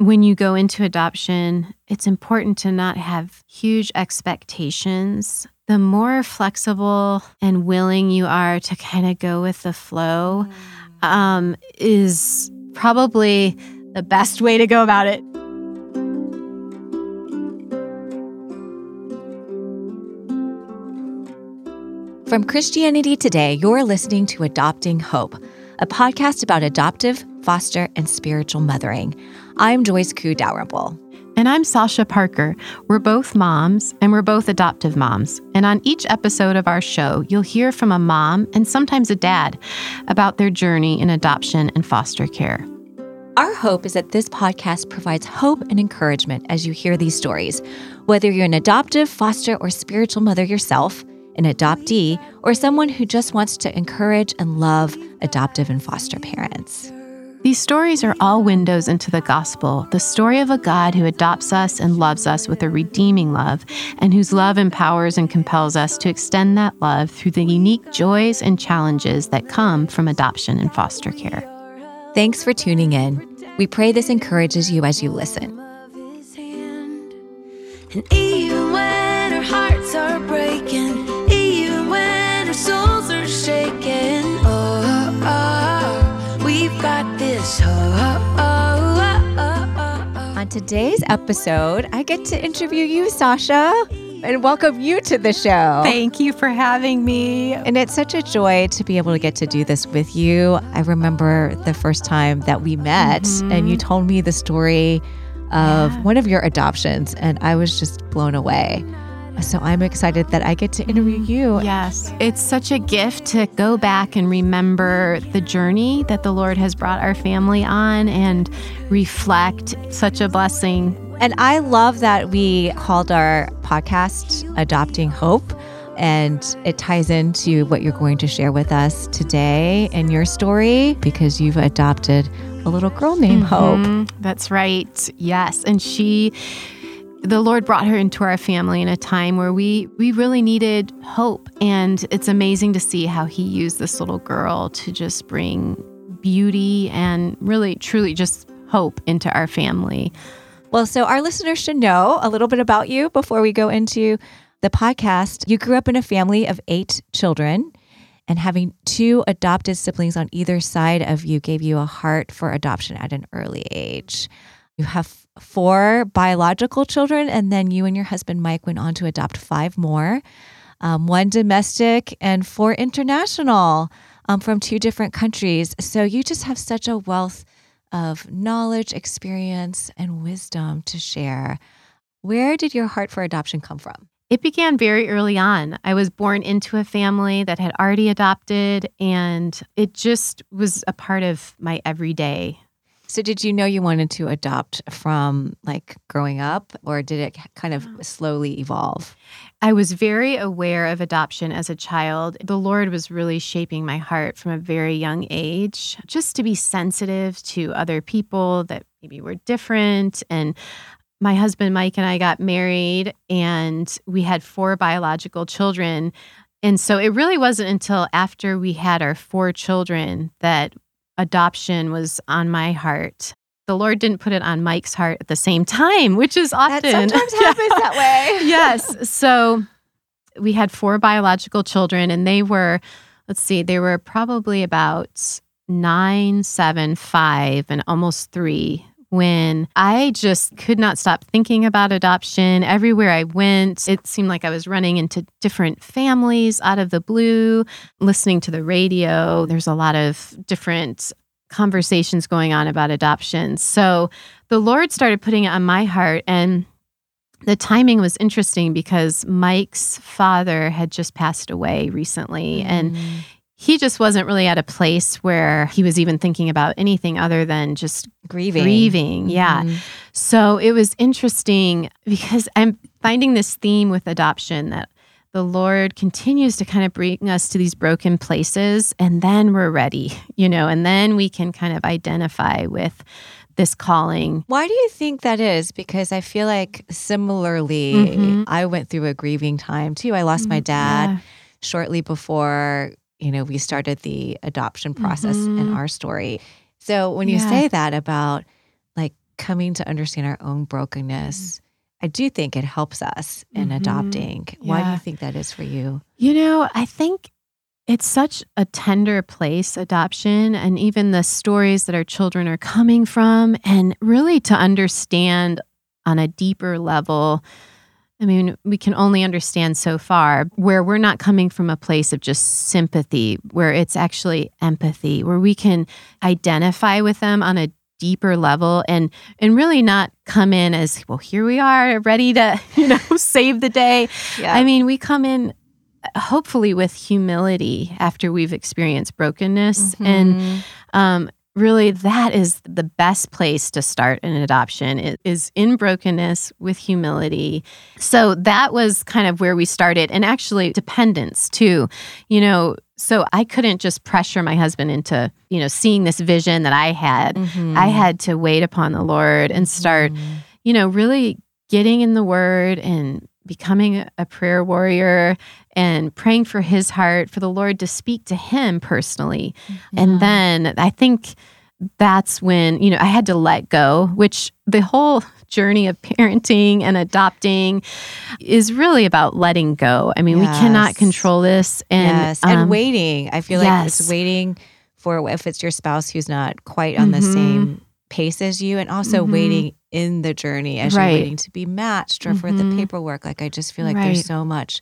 When you go into adoption, it's important to not have huge expectations. The more flexible and willing you are to kind of go with the flow um, is probably the best way to go about it. From Christianity Today, you're listening to Adopting Hope, a podcast about adoptive, foster, and spiritual mothering. I'm Joyce Koo Dalrymple. And I'm Sasha Parker. We're both moms, and we're both adoptive moms. And on each episode of our show, you'll hear from a mom and sometimes a dad about their journey in adoption and foster care. Our hope is that this podcast provides hope and encouragement as you hear these stories. Whether you're an adoptive, foster, or spiritual mother yourself, an adoptee, or someone who just wants to encourage and love adoptive and foster parents. These stories are all windows into the gospel, the story of a God who adopts us and loves us with a redeeming love, and whose love empowers and compels us to extend that love through the unique joys and challenges that come from adoption and foster care. Thanks for tuning in. We pray this encourages you as you listen. And even when our hearts are breaking, even when our souls are shaking, oh, oh, we've got this. Oh, oh, oh, oh, oh. On today's episode, I get to interview you, Sasha, and welcome you to the show. Thank you for having me. And it's such a joy to be able to get to do this with you. I remember the first time that we met, and you mm-hmm. told me the story of one of your adoptions, and I was just blown away. So I'm excited that I get to interview you. Yes, it's such a gift to go back and remember the journey that the Lord has brought our family on and reflect. Such a blessing. And I love that we called our podcast Adopting Hope. And it ties into what you're going to share with us today and your story because you've adopted a little girl named Hope. Mhm, That's right. Yes. And she the Lord brought her into our family in a time where we we really needed hope and it's amazing to see how he used this little girl to just bring beauty and really truly just hope into our family. Well, so our listeners should know a little bit about you before we go into the podcast. You grew up in a family of eight children, and having two adopted siblings on either side of you gave you a heart for adoption at an early age. You have four biological children, and then you and your husband Mike went on to adopt five more um, one domestic and four international um, from two different countries. So you just have such a wealth of knowledge, experience, and wisdom to share. Where did your heart for adoption come from? It began very early on. I was born into a family that had already adopted and it just was a part of my everyday. So, did you know you wanted to adopt from like growing up, or did it kind of mm. slowly evolve? I was very aware of adoption as a child. The Lord was really shaping my heart from a very young age, just to be sensitive to other people that maybe were different. And my husband, Mike, and I got married, and we had four biological children. And so it really wasn't until after we had our four children that adoption was on my heart. The Lord didn't put it on Mike's heart at the same time, which is often That sometimes happens that way. yes. So we had four biological children, and they were, let's see, they were probably about nine, seven, five, and almost three when I just could not stop thinking about adoption. Everywhere I went, it seemed like I was running into different families out of the blue, listening to the radio. There's a lot of different conversations going on about adoption. So the Lord started putting it on my heart and the timing was interesting because Mike's father had just passed away recently and mm. he just wasn't really at a place where he was even thinking about anything other than just Grieving. grieving. Yeah. Mhm. So it was interesting because I'm finding this theme with adoption that the Lord continues to kind of bring us to these broken places, and then we're ready, you know, and then we can kind of identify with this calling. Why do you think that is? Because I feel like similarly, Mhm. I went through a grieving time too. I lost my dad Yeah. shortly before, you know, we started the adoption process in Mhm. our story. So when you Yeah. say that about like coming to understand our own brokenness, I do think it helps us in Mhm. adopting. Why do you think that is for you? You know, I think it's such a tender place, adoption, and even the stories that our children are coming from, and really to understand on a deeper level. I mean, we can only understand so far where we're not coming from a place of just sympathy, where it's actually empathy, where we can identify with them on a deeper level and and really not come in as well here we are ready to you know save the day Yeah. I mean, we come in hopefully with humility after we've experienced brokenness. And Mhm. um, really, that is the best place to start an adoption It is in brokenness with humility. So that was kind of where we started. And actually, dependence too. You know, so I couldn't just pressure my husband into, you know, seeing this vision that I had. Mhm. I had to wait upon the Lord and start Mhm. you know, really getting in the word and becoming a- prayer warrior and praying for his heart, for the Lord to speak to him personally. And then I think that's when, you know, I had to let go, which the whole journey of parenting and adopting is really about letting go. I mean, we cannot control this. And, yes, and um, waiting. I feel like it's waiting for if it's your spouse who's not quite on the Mhm. same pace as you, and also Mhm. waiting in the journey as Right. you're waiting to be matched or for the Mhm. paperwork. Like I just feel like Right. there's so much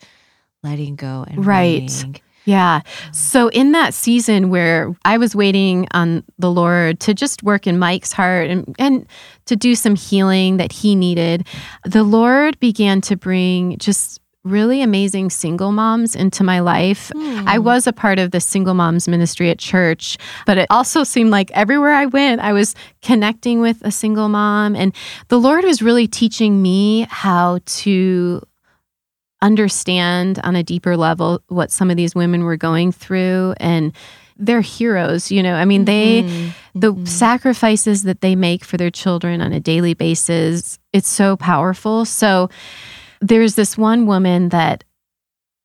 letting go and Right. waiting. Yeah. So in that season where I was waiting on the Lord to just work in Mike's heart and, and to do some healing that he needed, the Lord began to bring just really amazing single moms into my life. I was a part of the single moms ministry at church, but it also seemed like everywhere I went, I was connecting with a single mom. And the Lord was really teaching me how to understand on a deeper level what some of these women were going through. And they're heroes, you know. I mean, they, Mhm. the Mhm. sacrifices that they make for their children on a daily basis, it's so powerful. So there's this one woman that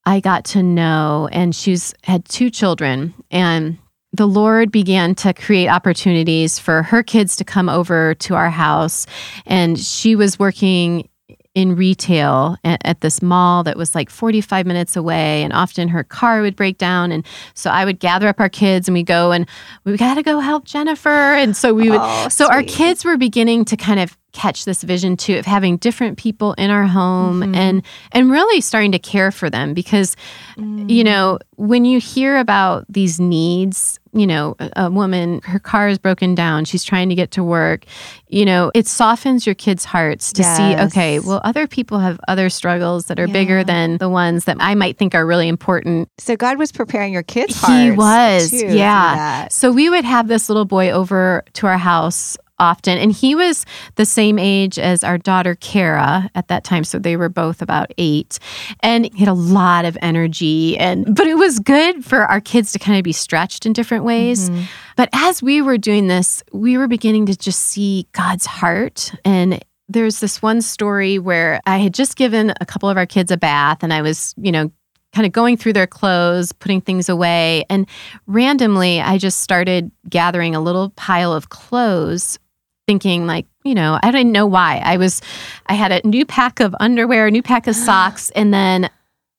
I got to know, and she's had two children, and the Lord began to create opportunities for her kids to come over to our house. And she was working in retail at, this mall that was like 45 minutes away. And often her car would break down. And so I would gather up our kids and we go and we got to go help Jennifer. And so we would, Oh, so our kids were beginning to kind of catch this vision too of having different people in our home Mhm. and and really starting to care for them because you know when you hear about these needs you know a, a woman her car is broken down she's trying to get to work you know it softens your kids hearts to see okay well other people have other struggles that are Yeah. bigger than the ones that i might think are really important So God was preparing your kids' He was, yeah. So we would have this little boy over to our house often, and he was the same age as our daughter Kara at that time. So they were both about eight, and he had a lot of energy. And but it was good for our kids to kind of be stretched in different ways. Mhm. But as we were doing this, we were beginning to just see God's heart. And there's this one story where I had just given a couple of our kids a bath and I was, you know, kind of going through their clothes, putting things away. And randomly, I just started gathering a little pile of clothes, thinking, like, you know, I didn't know why. I was, I had a new pack of underwear, a new pack of socks, and then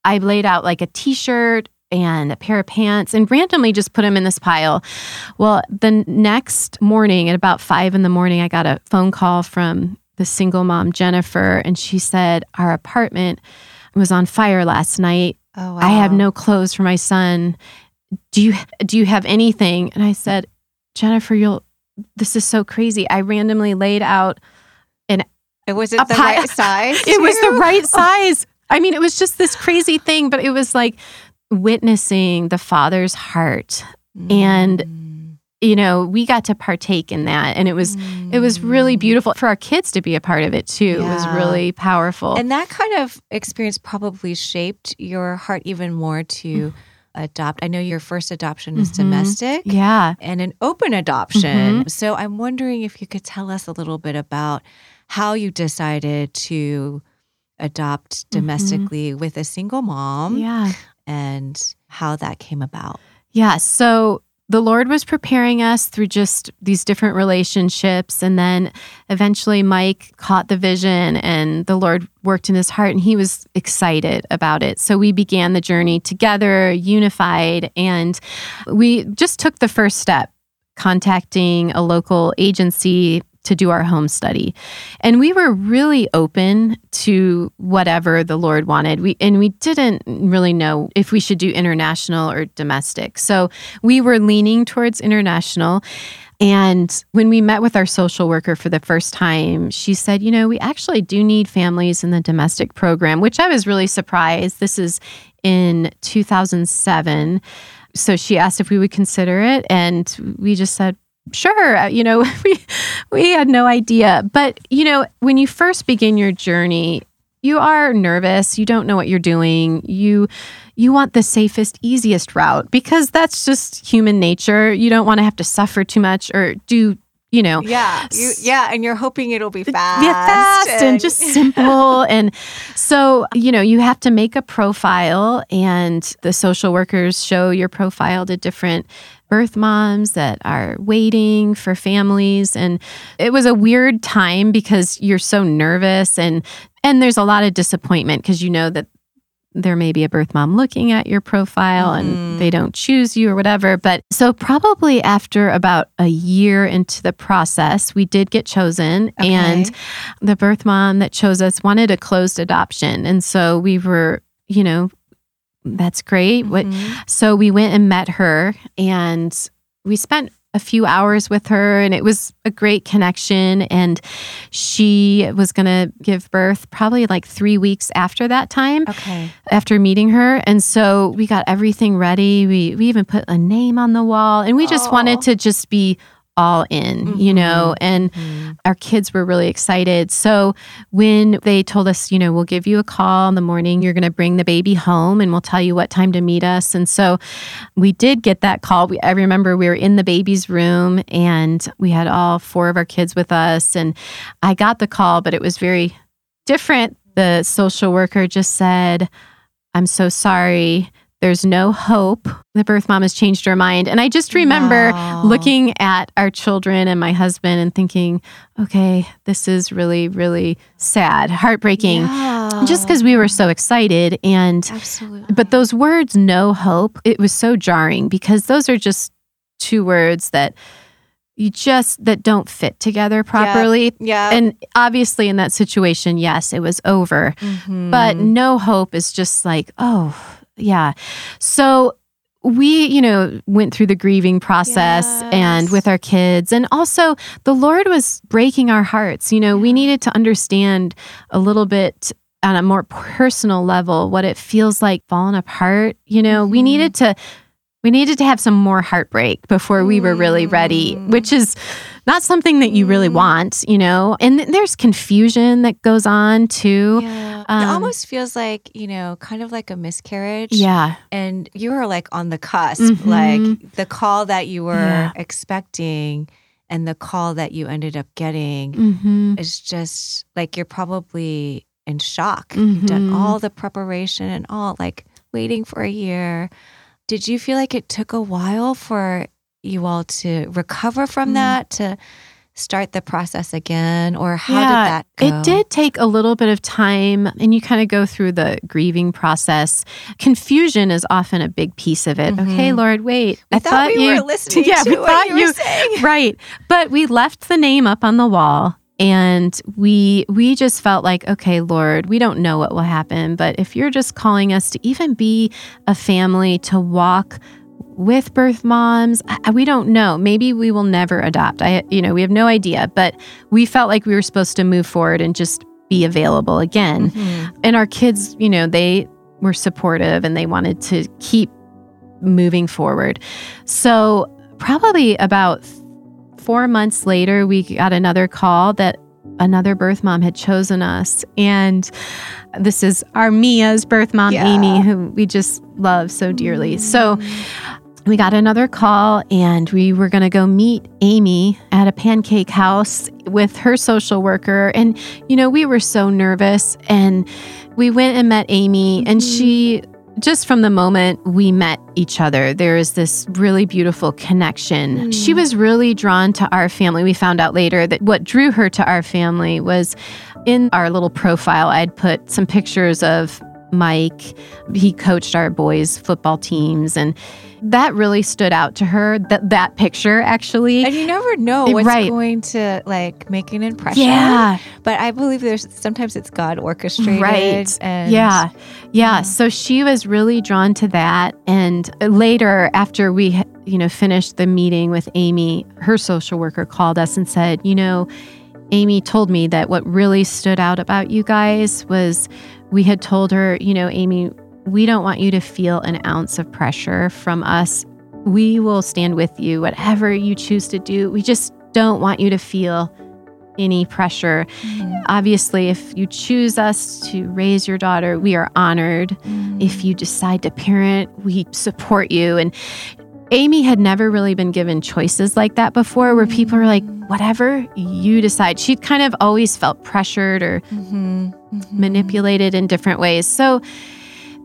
I laid out like a t shirt and a pair of pants and randomly just put them in this pile. Well, the next morning at about five in the morning, I got a phone call from the single mom, Jennifer, and she said, Our apartment was on fire last night. Oh, I have no clothes for my son. Do you do you have anything? And I said, Jennifer, you'll this is so crazy. I randomly laid out an It wasn't the pile- right size. it was the right size. I mean, it was just this crazy thing, but it was like witnessing the father's heart and- Mm. you know, we got to partake in that. And it was it was really beautiful for our kids to be a part of it too. It was really powerful. And that kind of experience probably shaped your heart even more to adopt. I know your first adoption is Mhm. domestic. yeah. and an open adoption. Mm-hmm. So I'm wondering if you could tell us a little bit about how you decided to adopt domestically with a single mom Mm-hmm. Yeah. and how that came about. Yeah. So the Lord was preparing us through just these different relationships. And then eventually Mike caught the vision and the Lord worked in his heart and he was excited about it. So we began the journey together, unified, and we just took the first step contacting a local agency to do our home study. And we were really open to whatever the Lord wanted. We and we didn't really know if we should do international or domestic. So we were leaning towards international. And when we met with our social worker for the first time, she said, You know, we actually do need families in the domestic program, which I was really surprised. This is in 2007. So she asked if we would consider it. And we just said, Sure. Uh, You know, we, we had no idea. But, you know, when you first begin your journey, you are nervous you don't know what you're doing you you want the safest easiest route because that's just human nature you don't want to have to suffer too much or do you know Yeah, you, yeah, and you're hoping it'll be fast, yeah, fast and just simple. and so, you know, you have to make a profile, and the social workers show your profile to different birth moms that are waiting for families. And it was a weird time because you're so nervous and and there's a lot of disappointment because you know that there may be a birth mom looking at your profile Mhm. and they don't choose you or whatever. But so, probably after about a year into the process, we did get chosen. And the birth mom that chose us wanted a closed adoption. And so we were, you know, that's great. What Mhm. so we went and met her and we spent a few hours with her and it was a great connection. And she was going to give birth probably like 3 weeks after that time Okay. after meeting her. And so we got everything ready. We we even put a name on the wall and we just wanted to just be all in you know and Mhm. our kids were really excited. So when they told us, you know, we'll give you a call in the morning, you're going to bring the baby home and we'll tell you what time to meet us. And so we did get that call. We, I remember we were in the baby's room and we had all four of our kids with us. And I got the call, but it was very different. The social worker just said, I'm so sorry. There's no hope. The birth mom has changed her mind. And I just remember Wow. looking at our children and my husband and thinking, okay, this is really, really sad, heartbreaking, Yeah. just because we were so excited. And, absolutely. but those words, no hope, it was so jarring because those are just two words that you just, that don't fit together properly. yeah, And obviously, in that situation, yes, it was over. Mhm. But no hope is just like, oh, yeah. So we, you know, went through the grieving process and with our kids. And also, the Lord was breaking our hearts. You know, we needed to understand a little bit on a more personal level what it feels like falling apart. You know, we Mhm. needed to. We needed to have some more heartbreak before we were really ready, Mm. which is not something that you really Mm. want, you know? And th- there's confusion that goes on too. yeah. It um, almost feels like you know, kind of like a miscarriage. Yeah. and you were like on the cusp, Mhm. like the call that you were Yeah. expecting and the call that you ended up getting Mm-hmm. is just like you're probably in shock. You've done Mhm. all the preparation and all, like waiting for a year. Did you feel like it took a while for you all to recover from Mm. that, to start the process again? Or how Yeah, did that go? It did take a little bit of time, and you kind of go through the grieving process. Confusion is often a big piece of it. Mhm. Okay, Lord, wait. I thought we you, were listening yeah, to we what thought you were you, saying. right. But we left the name up on the wall. And we we just felt like, okay, Lord, we don't know what will happen, but if you're just calling us to even be a family to walk with birth moms, I, we don't know. Maybe we will never adopt. I, you know, we have no idea. But we felt like we were supposed to move forward and just be available again. Mhm. And our kids, you know, they were supportive and they wanted to keep moving forward. So probably about four months later, we got another call that another birth mom had chosen us. And this is our Mia's birth mom, Yeah. Amy, who we just love so dearly. So we got another call and we were going to go meet Amy at a pancake house with her social worker. And, you know, we were so nervous. And we went and met Amy, and mm-hmm. she, just from the moment we met each other, there is this really beautiful connection. She mm. was really drawn to our family. We found out later that what drew her to our family was in our little profile, I'd put some pictures of Mike. He coached our boys' football teams, and that really stood out to her. That that picture actually. And you never know what's right. going to like make an impression. Yeah, But I believe there's sometimes it's God orchestrated. Right. And yeah, yeah. Yeah. So she was really drawn to that. And later, after we, you know, finished the meeting with Amy, her social worker called us and said, you know, Amy told me that what really stood out about you guys was we had told her, you know, Amy, we don't want you to feel an ounce of pressure from us. We will stand with you, whatever you choose to do. We just don't want you to feel any pressure. Mhm. Obviously, if you choose us to raise your daughter, we are honored. Mm-hmm. If you decide to parent, we support you. And Amy had never really been given choices like that before, where people are like, whatever you decide. She'd kind of always felt pressured or Mhm. Mhm. manipulated in different ways. So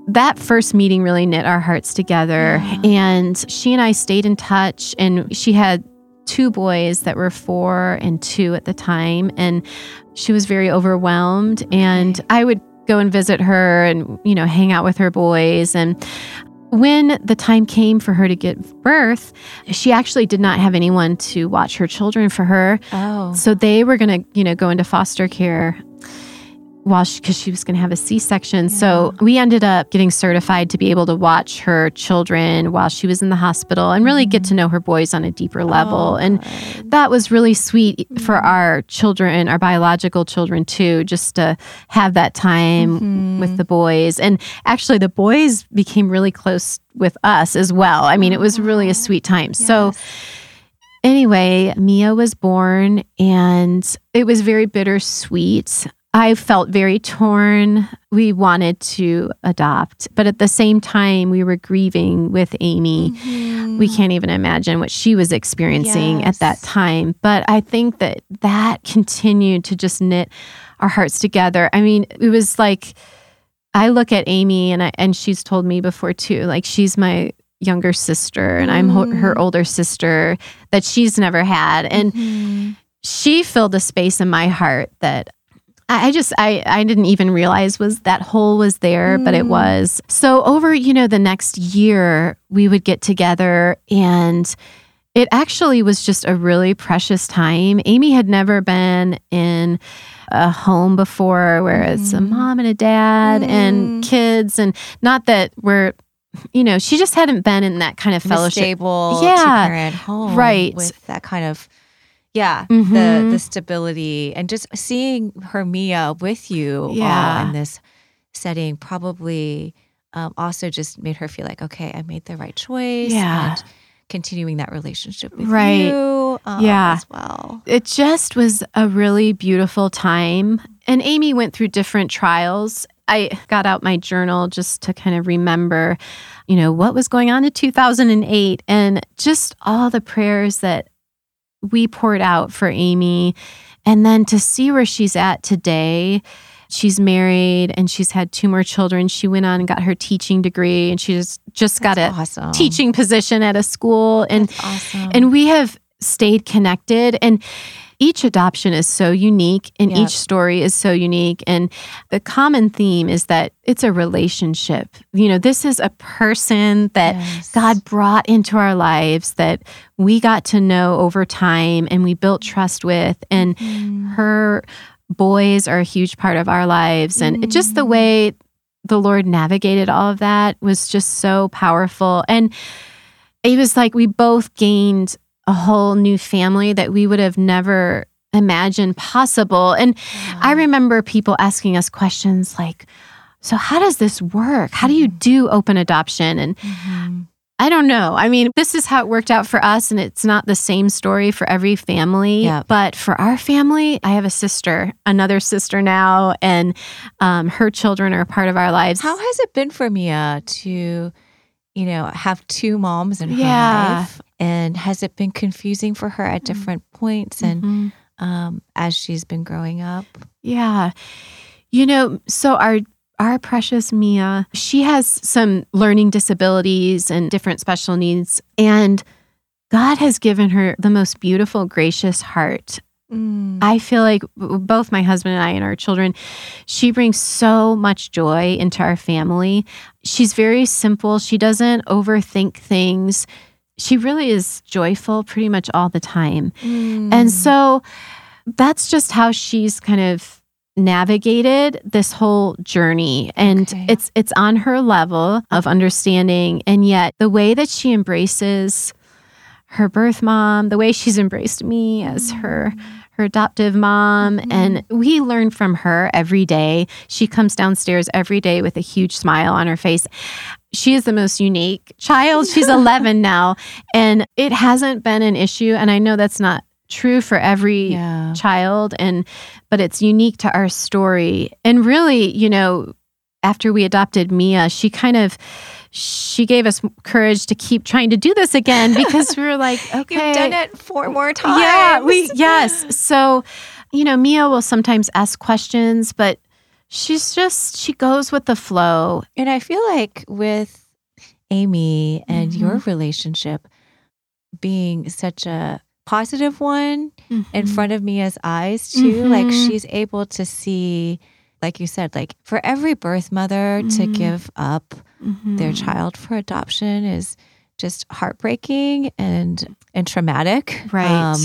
that first meeting really knit our hearts together. Yeah. And she and I stayed in touch, and she had two boys that were four and two at the time. And she was very overwhelmed. And I would go and visit her and, you know, hang out with her boys. And when the time came for her to give birth, she actually did not have anyone to watch her children for her. Oh. So they were going to, you know, go into foster care while she, because she was going to have a C section. So we ended up getting certified to be able to watch her children while she was in the hospital and really get to know her boys on a deeper level. Oh, and good. that was really sweet for our children, our biological children too, just to have that time Mhm. with the boys. And actually, the boys became really close with us as well. I mean, it was really a sweet time. So, Anyway, Mia was born and it was very bittersweet. I felt very torn. We wanted to adopt, but at the same time, we were grieving with Amy. We Mhm. can't even imagine what she was experiencing at that time. But I think that that continued to just knit our hearts together. I mean, it was like I look at Amy and I, and she's told me before too, like she's my younger sister and I'm ho- her Mm. older sister that she's never had. And Mhm. she filled a space in my heart that I I just I I didn't even realize was that hole was there, but it Mm. was. So over, you know, the next year we would get together and it actually was just a really precious time. Amy had never been in a home before where it's a Mhm. mom and a dad and Mm. kids and not that we're you know, she just hadn't been in that kind of fellowship. stable Yeah. Right. With that kind of, yeah, Mhm. the the stability and just seeing her Mia with you all Yeah. in this setting probably um, also just made her feel like, okay, I made the right choice. Yeah. and continuing that relationship with Right. you, um, Yeah. as well. it just was a really beautiful time. And Amy went through different trials. I got out my journal just to kind of remember, you know, what was going on in 2008 and just all the prayers that we poured out for Amy. And then to see where she's at today. She's married and she's had two more children. She went on and got her teaching degree and she just, just got a awesome. teaching position at a school. And awesome. and we have stayed connected and each adoption is so unique and Yep. each story is so unique and the common theme is that it's a relationship you know this is a person that Yes. god brought into our lives that we got to know over time and we built trust with and Mhm. her boys are a huge part of our lives and it just the Mm. way the lord navigated all of that was just so powerful and it was like we both gained a whole new family that we would have never imagined possible and i remember people asking us questions like so how does this work how do you do open adoption and Mhm. I don't know. I mean, this is how it worked out for us, and it's not the same story for every family. But for our family, I have a sister, another sister now, and um, her children are a part of our lives. How has it been for Mia to, you know, have two moms in her Yeah. life? And has it been confusing for her at different points and Mhm. um, as she's been growing up? Yeah. You know, so our our precious Mia, she has some learning disabilities and different special needs and God has given her the most beautiful gracious heart. I feel like both my husband and I and our children, she brings so much joy into our family. She's very simple. She doesn't overthink things. She really is joyful pretty much all the time. Mm. And so that's just how she's kind of navigated this whole journey and Okay. it's it's on her level of understanding and yet the way that she embraces her birth mom the way she's embraced me as her her adoptive mom and we learn from her every day she comes downstairs every day with a huge smile on her face she is the most unique child she's 11 now and it hasn't been an issue and i know that's not true for every yeah. child and but it's unique to our story and really you know after we adopted mia she kind of she gave us courage to keep trying to do this again because we were like okay You've done it four more times. yeah we yes so you know mia will sometimes ask questions but she's just she goes with the flow And I feel like with Amy and Mm-hmm. your relationship being such a positive one in front of Mia's eyes too, like Mhm. she's able to see, like you said, like for every birth mother to Mhm. give up their Mhm. child for adoption is just heartbreaking and and traumatic. right Um,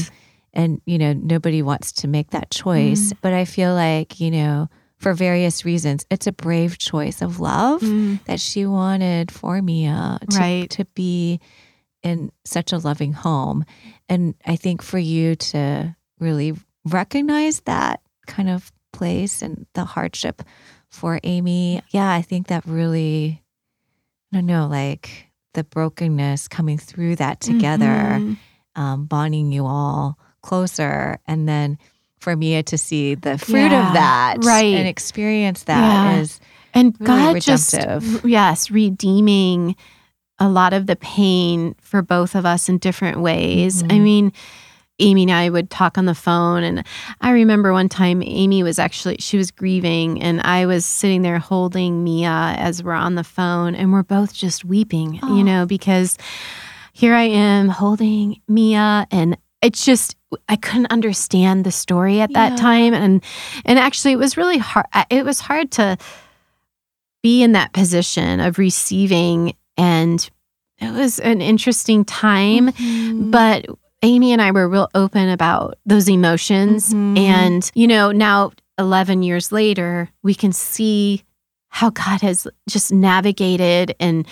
and you know nobody wants to make that choice Mm. but i feel like you know for various reasons it's a brave choice of love Mm, that she wanted for mia to, Right. to be in such a loving home and i think for you to really recognize that kind of place and the hardship for amy yeah i think that really i don't know like the brokenness coming through that together mhm. um, bonding you all closer and then for Mia to see the fruit Yeah, of that right. and experience that Yeah. is And really God just, yes, redeeming a lot of the pain for both of us in different ways. I Mhm. mean, Amy and I would talk on the phone. And I remember one time Amy was actually, she was grieving, and I was sitting there holding Mia as we're on the phone, and we're both just weeping, Oh. you know, because here I am holding Mia, and it's just, I couldn't understand the story at that Yeah. time. And, and actually, it was really hard. It was hard to, be in that position of receiving and it was an interesting time Mhm. but amy and i were real open about those emotions Mhm. and you know now 11 years later we can see how god has just navigated and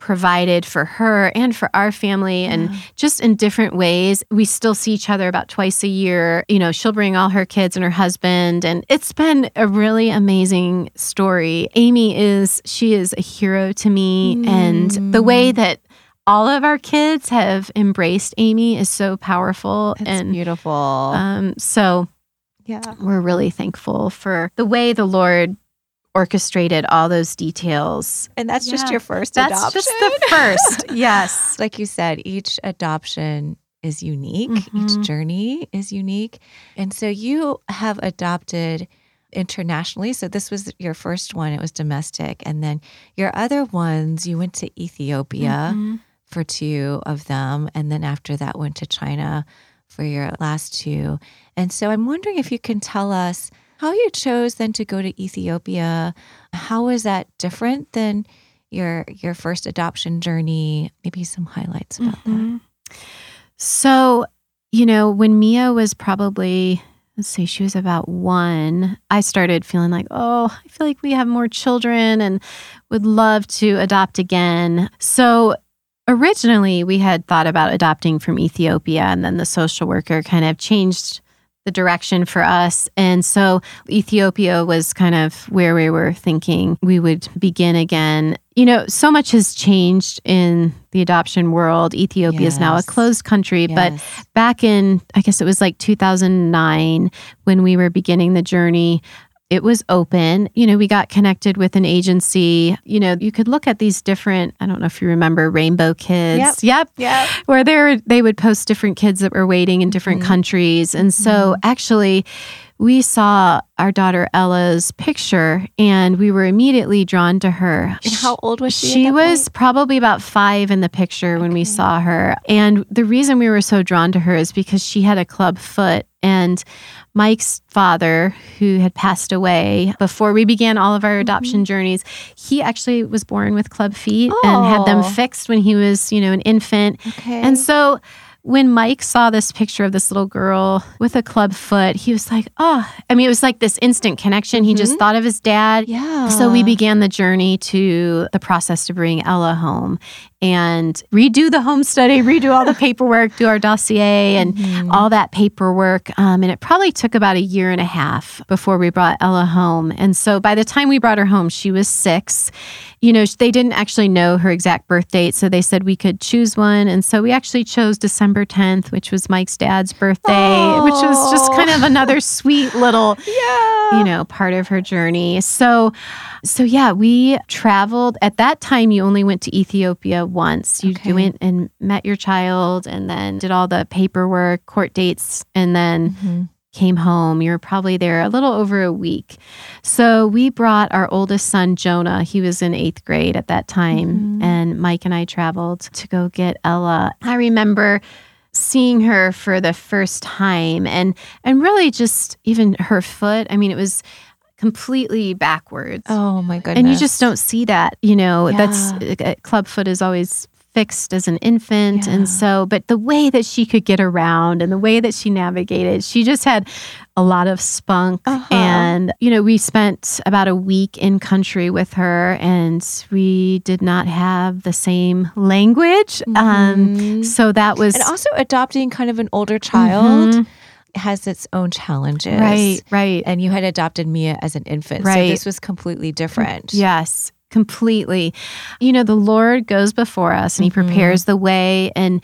provided for her and for our family and Yeah. just in different ways. We still see each other about twice a year. You know, she'll bring all her kids and her husband, and it's been a really amazing story. Amy is, she is a hero to me. And the way Mm. that all of our kids have embraced Amy is so powerful. That's and beautiful. um, so yeah. we're really thankful for the way the Lord orchestrated all those details. And that's just your first That's adoption. just the first. yes. like you said, each adoption is unique, Mhm. each journey is unique. And so you have adopted internationally. So this was your first one, it was domestic. And then your other ones, you went to Ethiopia Mhm. for two of them. And then after that, went to China for your last two. And so I'm wondering if you can tell us how you chose then to go to Ethiopia. how was that different than your your first adoption journey? Maybe some highlights about that. Mhm. So, you know, when Mia was probably, let's see, she was about one, I started feeling like, oh, I feel like we have more children and would love to adopt again. So, originally, we had thought about adopting from Ethiopia, and then the social worker kind of changed the direction for us. And so Ethiopia was kind of where we were thinking we would begin again. you know, so much has changed in the adoption world. Ethiopia is now a closed country, but back in, I guess it was like 2009 when we were beginning the journey. It was open. You know, we got connected with an agency. You know, you could look at these different, I don't know if you remember Rainbow Kids. Yep. Yeah. Where they were, they would post different kids that were waiting in different Mhm. countries. And so actually, we saw our daughter Ella's picture and we were immediately drawn to her. And how old was she? She was point? probably about five in the picture when we saw her. And the reason we were so drawn to her is because she had a club foot. And Mike's father, who had passed away before we began all of our Mm-hmm. adoption journeys, he actually was born with club feet and had them Oh. fixed when he was, you know, an infant. Okay. And so when Mike saw this picture of this little girl with a club foot, he was like, oh, I mean, it was like this instant connection. He just Mhm. thought of his dad. yeah. So we began the journey to the process to bring Ella home and redo the home study, redo all the paperwork, do our dossier and Mhm. all that paperwork. Um, and it probably took about a year and a half before we brought Ella home. And so by the time we brought her home, she was six. You know, they didn't actually know her exact birth date. So they said we could choose one. And so we actually chose December 10th, which was Mike's dad's birthday, which was just kind of another sweet little yeah. you know part of her journey so so yeah we traveled at that time you only went to ethiopia once you, Okay. went and met your child and then did all the paperwork court dates and then Mhm. came home you were probably there a little over a week so we brought our oldest son jonah he was in eighth grade at that time Mhm. and mike and i traveled to go get ella i remember seeing her for the first time and and really just even her foot i mean it was completely backwards Oh my goodness. and you just don't see that you know that's Yeah. uh, clubfoot is always fixed as an infant Yeah. and so but the way that she could get around and the way that she navigated she just had a lot of spunk Uh-huh. and you know we spent about a week in country with her and we did not have the same language um Mhm. so that was And also adopting kind of an older child Mhm. Has its own challenges. right right And you had adopted Mia as an infant. So Right. this was completely different. Yes, completely. You know, the Lord goes before us and He Mhm. prepares the way. And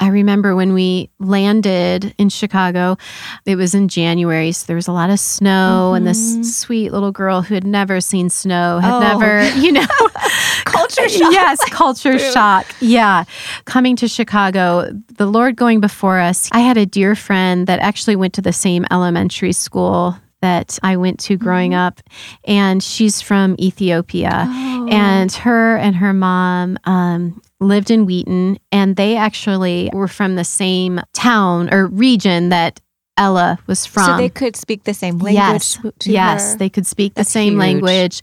I remember when we landed in Chicago, it was in January. So there was a lot of snow, and Mhm. this sweet little girl who had never seen snow had Oh. never, you know, Culture shock. Yes, culture shock. Yeah. Coming to Chicago, the Lord going before us. I had a dear friend that actually went to the same elementary school that I went to growing up, and she's from Ethiopia. Oh. And her and her mom um, lived in Wheaton, and they actually were from the same town or region that Ella was from. so they could speak the same language Yes, yes, her. they could speak That's the same huge. language,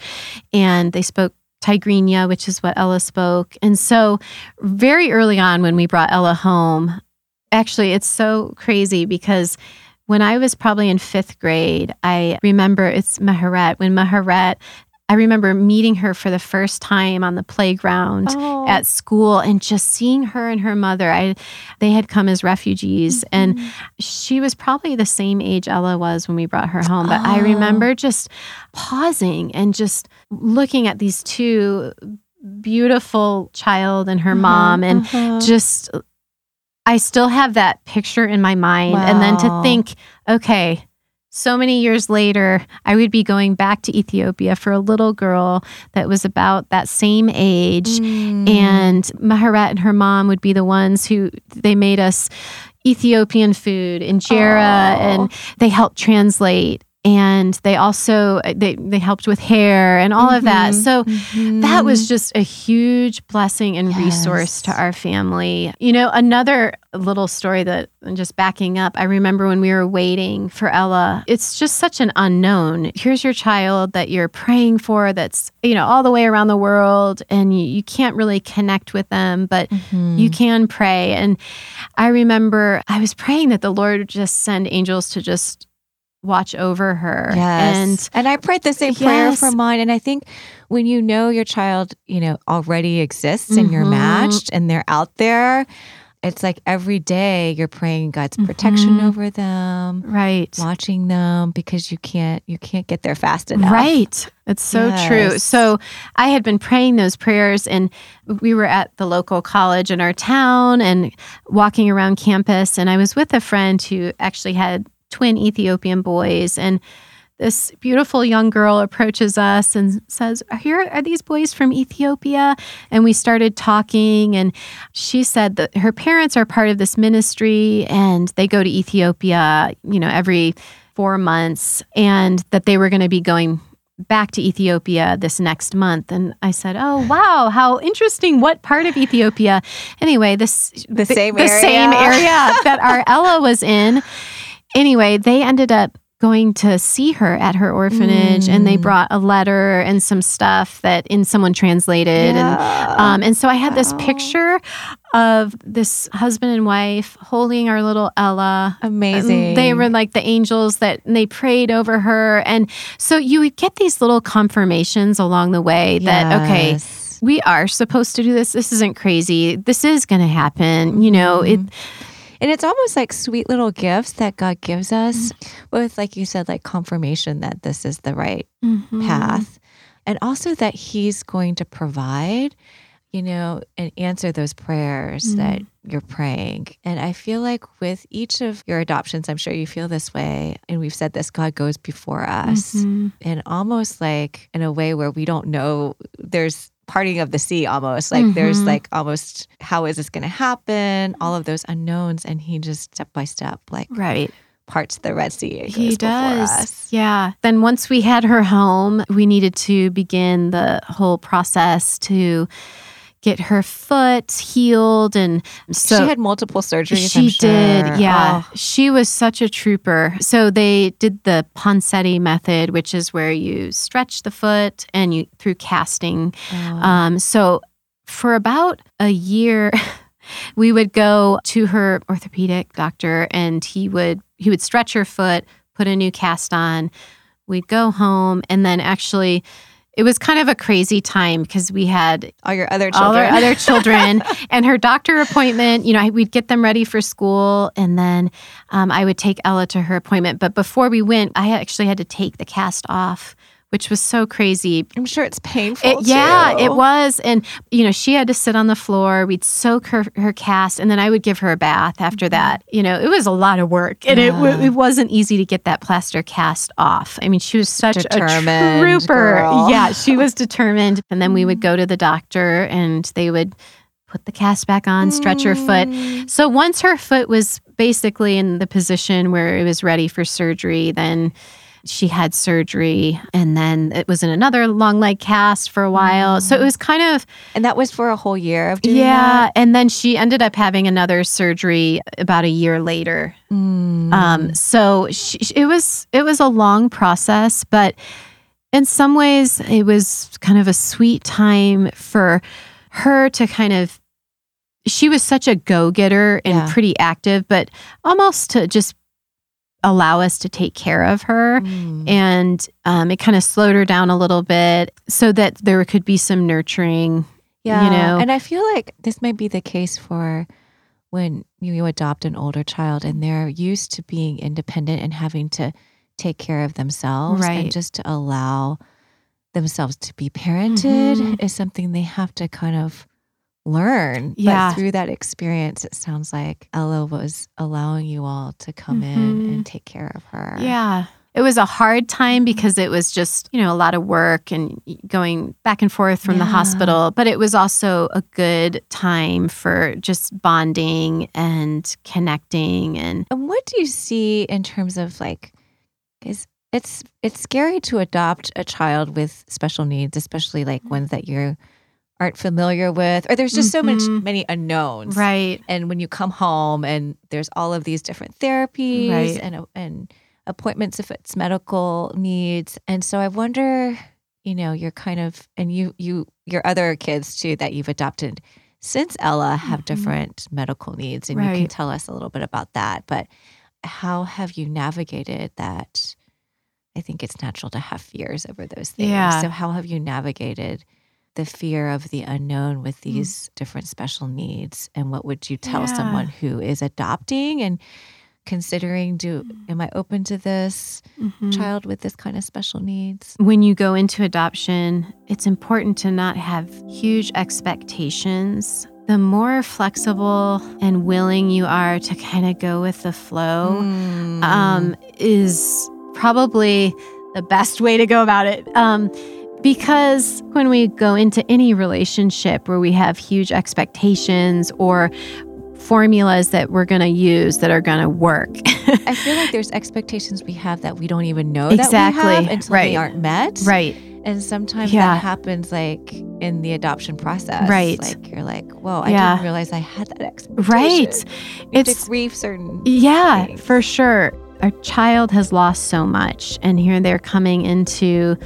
and they spoke Tigrinya, which is what Ella spoke. And so, very early on, when we brought Ella home, actually, it's so crazy because when I was probably in fifth grade, I remember it's Maharet. When Maharet, I remember meeting her for the first time on the playground Oh. at school and just seeing her and her mother. I they had come as refugees and Mm-hmm. she was probably the same age Ella was when we brought her home. But I Oh. remember just pausing and just looking at these two beautiful child and her Uh-huh, mom and uh-huh. just I still have that picture in my mind. And then to think, okay, so many years later, I would be going back to Ethiopia for a little girl that was about that same age. Mm. And Maharet and her mom would be the ones who they made us Ethiopian food, injera, Aw. and they helped translate. And they also they they helped with hair and all of that. Mhm. So Mhm. that was just a huge blessing and resource to our family. You know, another little story that and just backing up, I remember when we were waiting for Ella, it's just such an unknown. Here's your child that you're praying for that's, you know, all the way around the world and you, you can't really connect with them, but Mhm. you can pray. And I remember I was praying that the Lord would just send angels to just watch over her. Yes. And And I prayed the same prayer Yes. for mine. And I think when you know your child, you know, already exists and you're Mhm. matched and they're out there, it's like every day you're praying God's protection Mhm. over them, Right. watching them because you can't you can't get there fast enough. Right. It's so true. So I had been praying those prayers, and we were at the local college in our town and walking around campus. And I was with a friend who actually had twin Ethiopian boys. And this beautiful young girl approaches us and says, here are these boys from Ethiopia? And we started talking and she said that her parents are part of this ministry and they go to Ethiopia, you know, every four months, and that they were going to be going back to Ethiopia this next month. And I said, Oh, wow, how interesting. What part of Ethiopia? Anyway, this The same the area. same area that our Ella was in. Anyway, they ended up going to see her at her orphanage and they Mm. brought a letter and some stuff that in someone translated and um, and so I had this picture of this husband and wife holding our little Ella. Amazing. They were like the angels that they prayed over her. And so you would get these little confirmations along the way that, okay, we are supposed to do this. This isn't crazy. This is going to happen. You know, it, And it's almost like sweet little gifts that God gives us Mm-hmm. with, like you said, like confirmation that this is the right Mhm. path. And also that He's going to provide, you know, and answer those prayers Mm. that you're praying. And I feel like with each of your adoptions, I'm sure you feel this way. And we've said this God goes before us. Mhm. And almost like in a way where we don't know, there's parting of the sea almost. Like there's Mhm. like almost, how is this going to happen? All of those unknowns. And He just step by step, like Right. parts the Red Sea. He does. us. Yeah. Then once we had her home, we needed to begin the whole process to get her foot healed. And so she had multiple surgeries. She sure. did, yeah. Oh, She was such a trooper. So they did the Ponseti method, which is where you stretch the foot and you through casting. oh. Um, so for about a year, we would go to her orthopedic doctor, and he would he would stretch her foot, put a new cast on. We'd go home, and then actually. It was kind of a crazy time because we had all your other children, all our other children and her doctor appointment you know we'd get them ready for school and then um, i would take ella to her appointment. But before we went i actually had to take the cast off which was so crazy I'm sure it's painful. it, yeah, it was. And, you know, she had to sit on the floor. We'd soak her, her cast, and then I would give her a bath after that. You know, it was a lot of work. And it, Mm-hmm. Yeah. w- it wasn't easy to get that plaster cast off. I mean, she was such Determined a trooper. girl. Yeah, she was determined. And then we would go to the doctor, and they would put the cast back on, stretch her foot. Mm. So once her foot was basically in the position where it was ready for surgery, then she had surgery and then it was in another long leg cast for a while. So it was kind of And that was for a whole year of doing yeah, and then she ended up having another surgery about a year later. Mm. Um so she, it was it was a long process, but in some ways it was kind of a sweet time for her to kind of she was such a go-getter and Yeah. pretty active, but almost to just allow us to take care of her. Mm. And um, it kind of slowed her down a little bit so that there could be some nurturing. Yeah. You know. And I feel like this might be the case for when you adopt an older child and they're used to being independent and having to take care of themselves Right. and just to allow themselves to be parented Mhm. is something they have to kind of learn. Yeah. But through that experience, it sounds like Ella was allowing you all to come in Mhm. and take care of her. Yeah. It was a hard time because it was just, you know, a lot of work and going back and forth from the hospital. But it was also a good time for just bonding and connecting. And And what do you see in terms of like, because it's it's scary to adopt a child with special needs, especially like ones that you aren't familiar with, or there's just so much Mhm. many unknowns. right. And when you come home and there's all of these different therapies Right. and and appointments if it's medical needs, and so I wonder, you know, you're kind of and you you your other kids too that you've adopted since Ella have Mhm. different medical needs, and you can tell us a little bit about that. But how have you navigated that? I think it's natural to have fears over those things. Yeah. So how have you navigated the fear of the unknown with these different special needs and what would you tell Mm. Yeah. someone who is adopting and considering do am I open to this Mhm. child with this kind of special needs? when you go into adoption, it's important to not have huge expectations. The more flexible and willing you are to kind of go with the flow, Mm. um, is probably the best way to go about it. Um, because when we go into any relationship where we have huge expectations or formulas that we're going to use that are going to work, I feel like there's expectations we have that we don't even know Exactly, that we have until right. they aren't met. right? And sometimes Yeah. that happens like in the adoption process. Right. Like you're like, whoa, I Yeah. didn't realize I had that expectation. Right. You It's to grieve certain Yeah, things. for sure. Our child has lost so much, and here they're coming into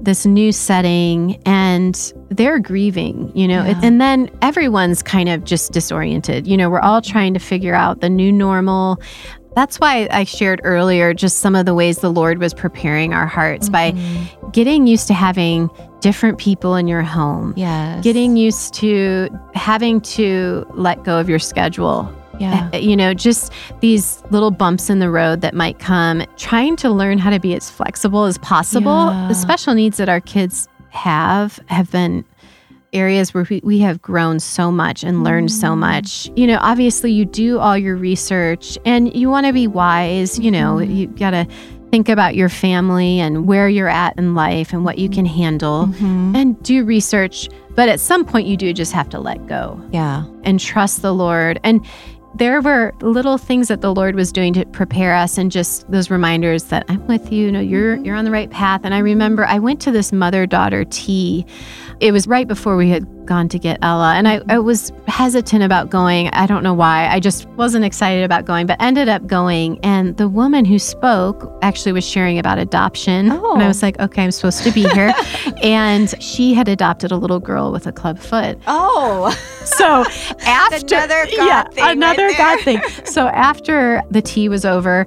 this new setting and they're grieving, you know, Yeah. and then everyone's kind of just disoriented. You know, we're all trying to figure out the new normal. That's why I shared earlier just some of the ways the Lord was preparing our hearts by Mhm. getting used to having different people in your home. Yes. Getting used to having to let go of your schedule yeah. uh, you know, just these little bumps in the road that might come, trying to learn how to be as flexible as possible. Yeah. The special needs that our kids have have been areas where we, we have grown so much and learned so Mm. much. You know, obviously you do all your research and you want to be wise, you know, you got to think about your family and where you're at in life and what you can handle Mhm. and do research, but at some point you do just have to let go Yeah. and trust the Lord. And there were little things that the Lord was doing to prepare us and just those reminders that I'm with you, no, you're mm-hmm. you're on the right path. And I remember I went to this mother-daughter tea. It was right before we had gone to get Ella. And I, I was hesitant about going. I don't know why. I just wasn't excited about going, but ended up going. And the woman who spoke actually was sharing about adoption. And I Oh. was like, okay, I'm supposed to be here. and she had adopted a little girl with a club foot. Oh. So after another God yeah, thing right another there. God thing. So after the tea was over,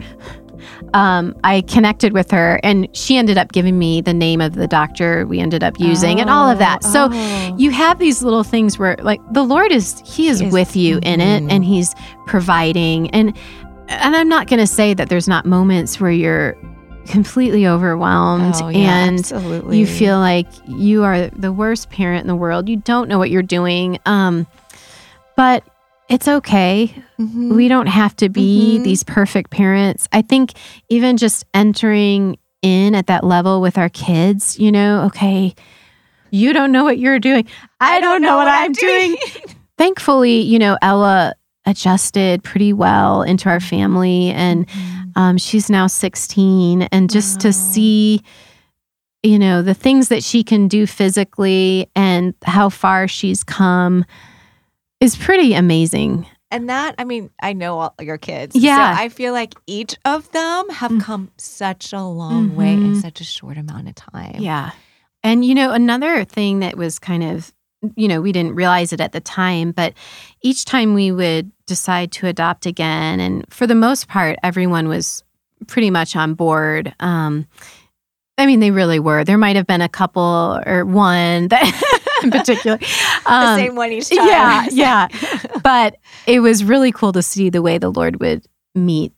um, I connected with her, and she ended up giving me the name of the doctor we ended up using, and all of that. So Oh. you have these little things where, like, the Lord is He is He is- with you in it, and He's providing, and and I'm not going to say that there's not moments where you're completely overwhelmed Oh, yeah, and absolutely. you feel like you are the worst parent in the world. You don't know what you're doing. Um, but it's okay. Mhm. We don't have to be Mhm. these perfect parents. I think even just entering in at that level with our kids, you know, okay, you don't know what you're doing. I, don't, know, what, I'm doing. Thankfully, you know, Ella adjusted pretty well into our family and um, she's now 16 and just Wow. to see you know the things that she can do physically and how far she's come is pretty amazing And that, I mean, I know all your kids. Yeah. So I feel like each of them have Mm. come such a long way in Mhm. such a short amount of time. yeah and you know another thing that was kind of you know we didn't realize it at the time but each time we would decide to adopt again and for the most part everyone was pretty much on board um I mean, they really were. There might have been a couple or one that in particular. The Um, same one each time. Yeah, yeah. but it was really cool to see the way the Lord would meet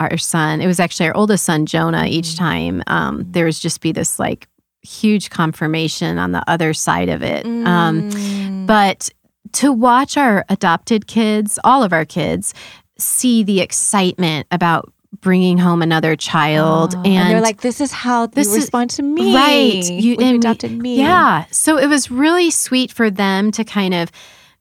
our son. It was actually our oldest son, Jonah, each Mhm. time. Um, there was just be this like huge confirmation on the other side of it. Um, Mm. but to watch our adopted kids, all of our kids, see the excitement about bringing home another child Oh, and, they're like, this is how This you is- respond to me. Right. You- you adopted me. Yeah. So it was really sweet for them to kind of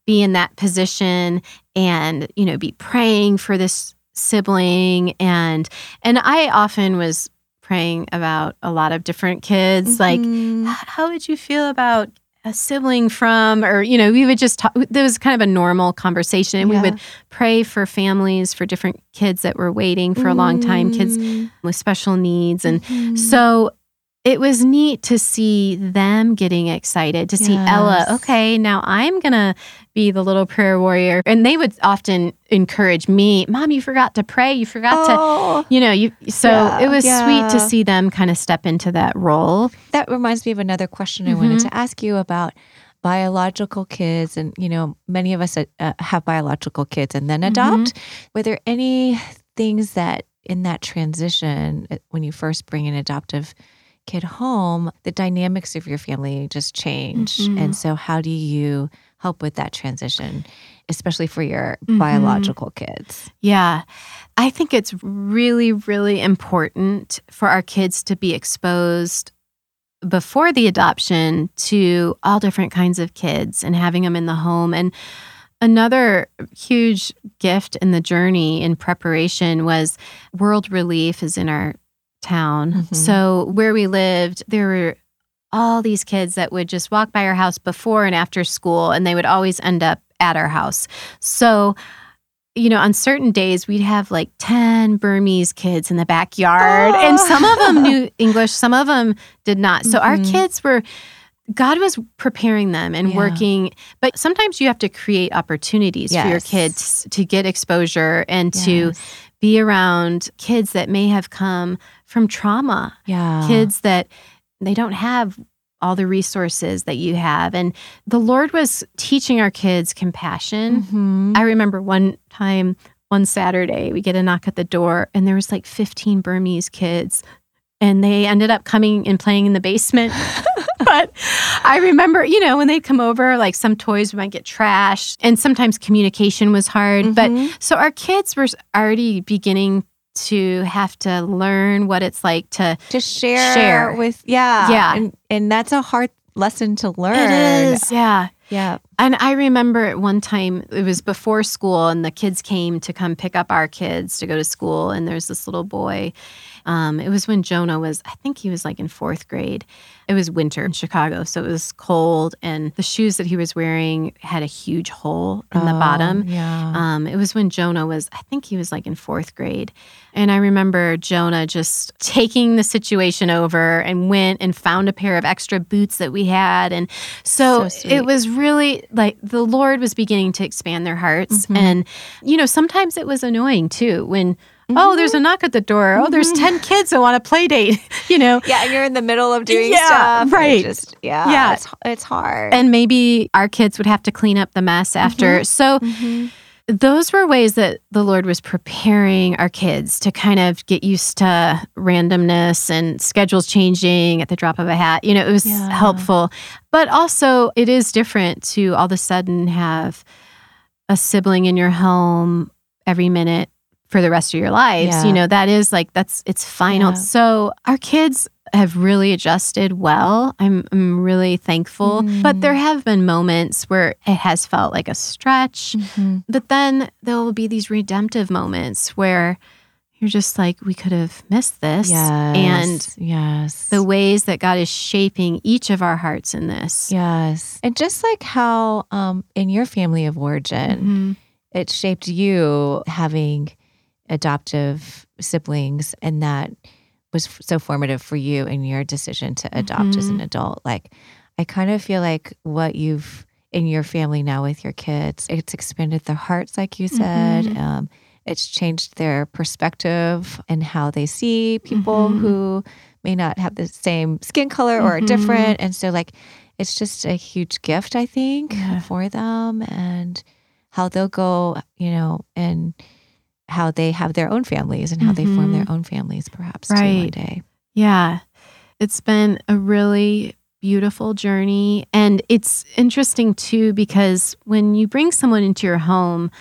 be in that position and, you know, be praying for this sibling and and I often was praying about a lot of different kids like Mhm. "H- how would you feel about a sibling from or you know we would just talk there was kind of a normal conversation and Yeah. we would pray for families for different kids that were waiting for a long time kids Mm. with special needs and Mhm. so it was neat to see them getting excited to see Ella, okay, now I'm going to be the little prayer warrior. And they would often encourage me, Mom, you forgot to pray. You forgot Oh, to, you know, you. So Yeah, it was yeah. sweet to see them kind of step into that role. that reminds me of another question I wanted to ask you about biological kids. And, you know, many of us uh, have biological kids and then Mm-hmm. adopt. Were there any things that in that transition, uh, when you first bring an adoptive kid home, the dynamics of your family just change? Mhm. And so, how do you help with that transition, especially for your Mhm. biological kids? Yeah. I think it's really, really important for our kids to be exposed before the adoption to all different kinds of kids and having them in the home. And another huge gift in the journey in preparation was World Relief is in our town. Mhm. So where we lived, there were all these kids that would just walk by our house before and after school, and they would always end up at our house. So you know, on certain days, we'd have like 10 Burmese kids in the backyard, and Oh. some of them knew English, some of them did not. So our Mhm. kids were, God was preparing them and Yeah. working, but sometimes you have to create opportunities for your kids to get exposure and to be around kids that may have come from trauma, yeah. kids that they don't have all the resources that you have. And the Lord was teaching our kids compassion. Mhm. I remember one time, one Saturday, we get a knock at the door, and there was like 15 Burmese kids, and they ended up coming and playing in the basement. but I remember, you know, when they'd come over, like some toys might get trashed, and sometimes communication was hard. Mhm. But so our kids were already beginning to have to learn what it's like to to share, Share. with yeah Yeah. and and that's a hard lesson to learn It is, yeah. yeah And I remember at one time, it was before school, and the kids came to come pick up our kids to go to school. And there's this little boy. Um, it was when Jonah was, I think he was like in fourth grade. It was winter in Chicago, so it was cold, and the shoes that he was wearing had a huge hole in the Oh, bottom. yeah Um, it was when Jonah was, I think he was like in fourth grade. And I remember Jonah just taking the situation over and went and found a pair of extra boots that we had. And so, So it was really like the Lord was beginning to expand their hearts. Mhm. And, you know, sometimes it was annoying too when, oh, Mm-hmm. there's a knock at the door. Oh, there's 10 kids that want a play date, you know. yeah and you're in the middle of doing Yeah, stuff right. just yeah Yeah. it's, it's hard And maybe our kids would have to clean up the mess after. So, Mhm. those were ways that the Lord was preparing our kids to kind of get used to randomness and schedules changing at the drop of a hat. You know, it was Yeah. helpful. But also, it is different to all of a sudden have a sibling in your home every minute for the rest of your lives. Yeah. You know, that is like, that's, it's final. Yeah. So, our kids have really adjusted well. I'm, I'm really thankful. But Mm. there have been moments where it has felt like a stretch. Mhm. But then there will be these redemptive moments where you're just like, we could have missed this. yes And yes the ways that God is shaping each of our hearts in this. yes and just like how um in your family of origin Mhm. it shaped you having adoptive siblings and that was so formative for you in your decision to adopt as an adult like i kind of feel like what you've in your family now with your kids it's expanded their hearts like you said Mhm. um, it's changed their perspective and how they see people Mhm. who may not have the same skin color or are Mhm. different and so like it's just a huge gift i think Yeah. for them and how they'll go you know and how they have their own families and how they form their own families perhaps too one Mm-hmm. Right. day Yeah. It's been a really beautiful journey. And it's interesting too, because when you bring someone into your home,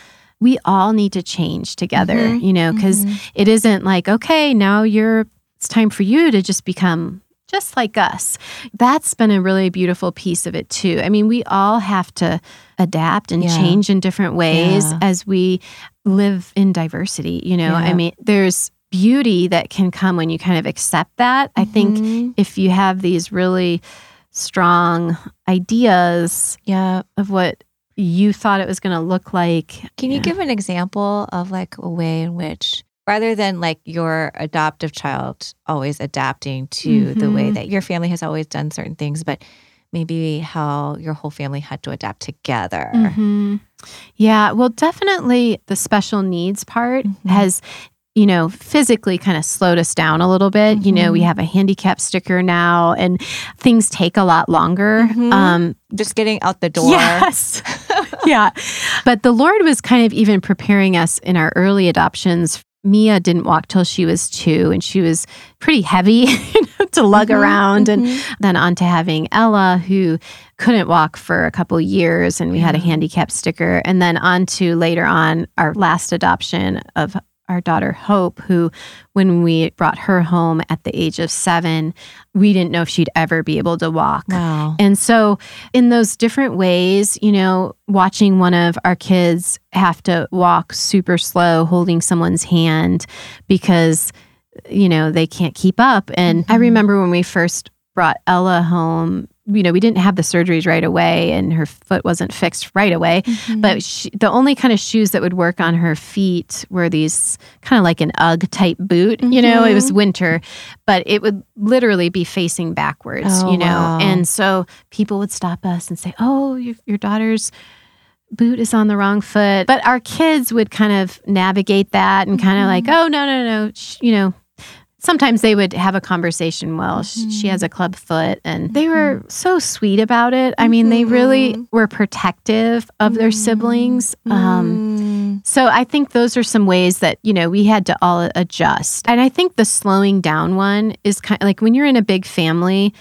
we all need to change together, Mhm. you know, because Mhm. it isn't like, okay, now you're, it's time for you to just become just like us. That's been a really beautiful piece of it too. I mean, we all have to adapt and Yeah. change in different ways Yeah. as we live in diversity. You know, Yeah. I mean, there's beauty that can come when you kind of accept that. I think Mhm. if you have these really strong ideas yeah of what you thought it was going to look like. Can you give an example of like a way in which, rather than like your adoptive child always adapting to the way Mhm. that your family has always done certain things, but maybe how your whole family had to adapt together. Mhm. Yeah, well, definitely the special needs part Mhm. has, you know, physically kind of slowed us down a little bit. You know, we Mhm. have a handicap sticker now, and things take a lot longer. Mhm. Um, Just getting out the door. Yes. yeah. But the Lord was kind of even preparing us in our early adoptions. Mia didn't walk till she was two, and she was pretty heavy to lug Mhm, around. And mhm. then on to having Ella, who couldn't walk for a couple years, and we had a Yeah. handicap sticker. And then on to later on, our last adoption of our daughter Hope, who, when we brought her home at the age of seven, we didn't know if she'd ever be able to walk. Wow. And so, in those different ways, you know, watching one of our kids have to walk super slow, holding someone's hand because, you know, they can't keep up. And I Mhm. remember when we first brought Ella home, you know, we didn't have the surgeries right away and her foot wasn't fixed right away. Mm-hmm. But she, the only kind of shoes that would work on her feet were these kind of like an UGG type boot. You know, it was Mhm. winter, but it would literally be facing backwards, Oh, you know. wow. And so people would stop us and say, Oh, your, your daughter's boot is on the wrong foot. But our kids would kind of navigate that and kind of like, Oh, no, no, no. Sh- You know, sometimes they would have a conversation well sh she has a club foot and they were so sweet about it i mean they really Mhm. were protective of their siblings um, Mm. so i think those are some ways that you know we had to all adjust and i think the slowing down one is kind of like when you're in a big family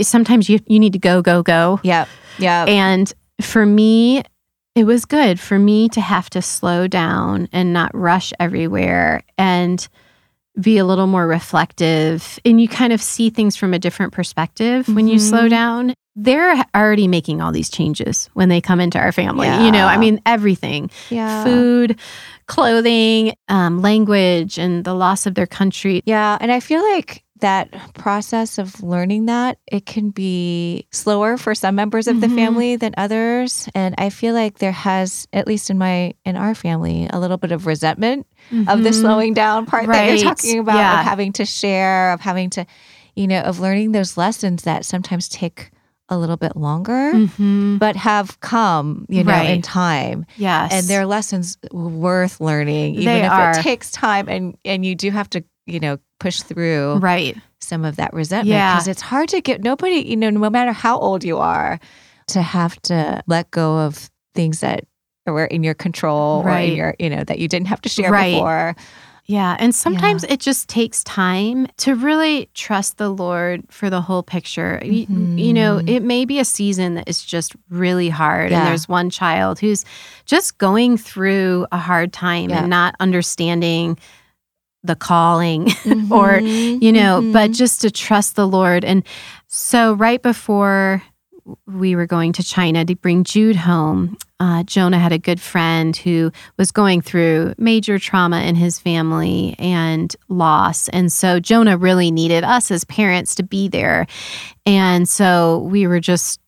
sometimes you you need to go go go Yep. Yep. and for me, it was good for me to have to slow down and not rush everywhere and be a little more reflective. And you kind of see things from a different perspective when you slow Mhm. down. They're already making all these changes when they come into our family. You know, I mean, everything yeah. food, clothing, um, language, and the loss of their country. Yeah, and I feel like that process of learning that it can be slower for some members of the Mhm. family than others and I feel like there has at least in my in our family a little bit of resentment of the Mhm. slowing down part that you're talking about Yeah. of having to share of having to you know of learning those lessons that sometimes take a little bit longer Mhm. but have come you know in time Yes. and they're lessons worth learning even They if are. it takes time and and you do have to you know push through right. some of that resentment Yeah. because it's hard to get nobody you know no matter how old you are to have to let go of things that were in your control or Right. in your you know that you didn't have to share Right. before Yeah. And sometimes it just takes time to really trust the Lord for the whole picture. Y- You, know, Mhm. it may be a season that is just really hard. Yeah. And there's one child who's just going through a hard time Yeah. and not understanding the calling or, Mhm. you know, but Mhm. just to trust the Lord. And so, right before we were going to China to bring Jude home, uh, Jonah had a good friend who was going through major trauma in his family and loss. And so, Jonah really needed us as parents to be there. And so, we were just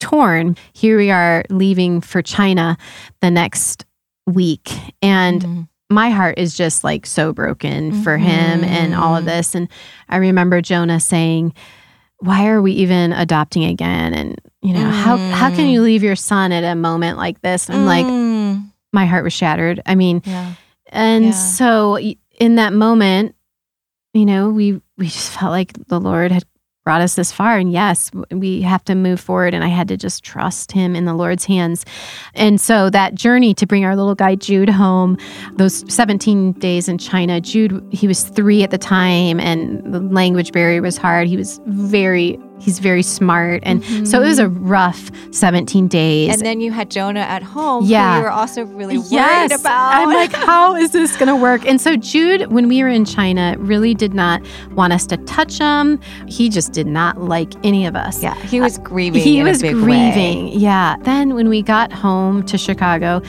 torn. Here we are leaving for China the next week. And Mhm. My heart is just like so broken for him and all of Mhm. this. And I remember Jonah saying, Why are we even adopting again? And, you know, how, how can Mm. you leave your son at a moment like this? And I'm like, Mm. my heart was shattered. I mean, yeah and Yeah. so in that moment, you know, we we just felt like the Lord had brought us this far and yes, we have to move forward and I had to just trust him in the Lord's hands. And so that journey to bring our little guy Jude home, those 17 days in China, Jude he was 3 at the time and the language barrier was hard. He was very he's very smart and so it was a mm-hmm. rough 17 days. and then you had Jonah at home Yeah. who you were also really worried Yes. about I'm like, how is this going to work? And so Jude, when we were in China, really did not want us to touch him. He just did not like any of us. yeah he was grieving He in was a big grieving. way. Yeah. Then when we got home to Chicago,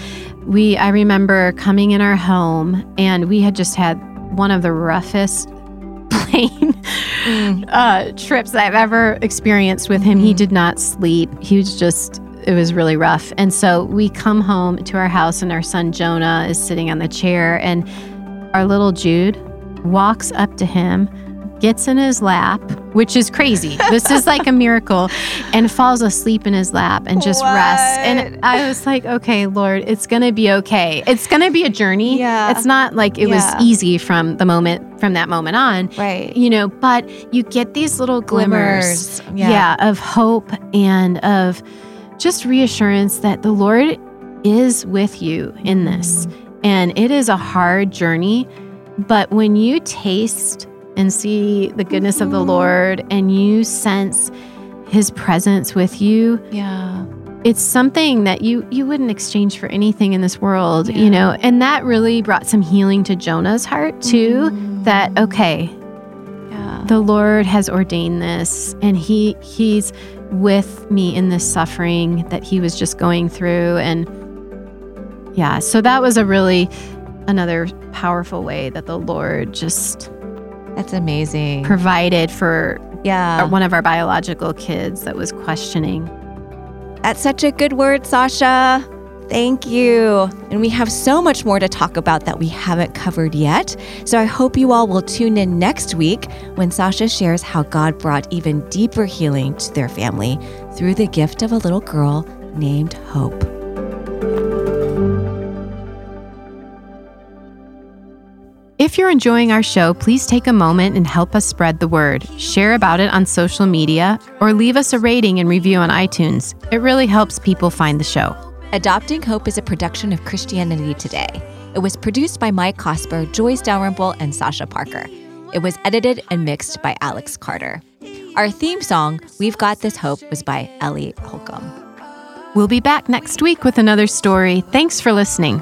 we I remember coming in our home and we had just had one of the roughest plane Mm. uh, trips I've ever experienced with him. He Mhm. did not sleep. He was just, it was really rough. And so we come home to our house, and our son Jonah is sitting on the chair, and our little Jude walks up to him, gets in his lap which is crazy. this is like a miracle, and falls asleep in his lap and just rests. And I was like, okay, Lord, it's gonna be okay. It's gonna be a journey. Yeah. It's not like it Yeah. was easy from the moment from that moment on. Right. You know, but you get these little glimmers, Glimmers. Yeah. of hope and of just reassurance that the Lord is with you in this. Mm-hmm. And it is a hard journey, but when you taste and see the goodness of the Lord and you sense his presence with you, Yeah. it's something that you you wouldn't exchange for anything in this world, Yeah. you know. And that really brought some healing to Jonah's heart too. Mm. That okay, Yeah. the Lord has ordained this and he he's with me in this suffering that he was just going through and yeah, so that was a really another powerful way that the Lord just That's amazing. provided for yeah. Uh, one of our biological kids that was questioning. That's such a good word, Sasha. Thank you. And we have so much more to talk about that we haven't covered yet. So I hope you all will tune in next week when Sasha shares how God brought even deeper healing to their family through the gift of a little girl named Hope. If you're enjoying our show, please take a moment and help us spread the word. Share about it on social media or leave us a rating and review on iTunes. It really helps people find the show. Adopting Hope is a production of Christianity Today. It was produced by Mike Cosper, Joyce Dalrymple, and Sasha Parker. It was edited and mixed by Alex Carter. Our theme song, We've Got This Hope, was by Ellie Holcomb. We'll be back next week with another story. Thanks for listening.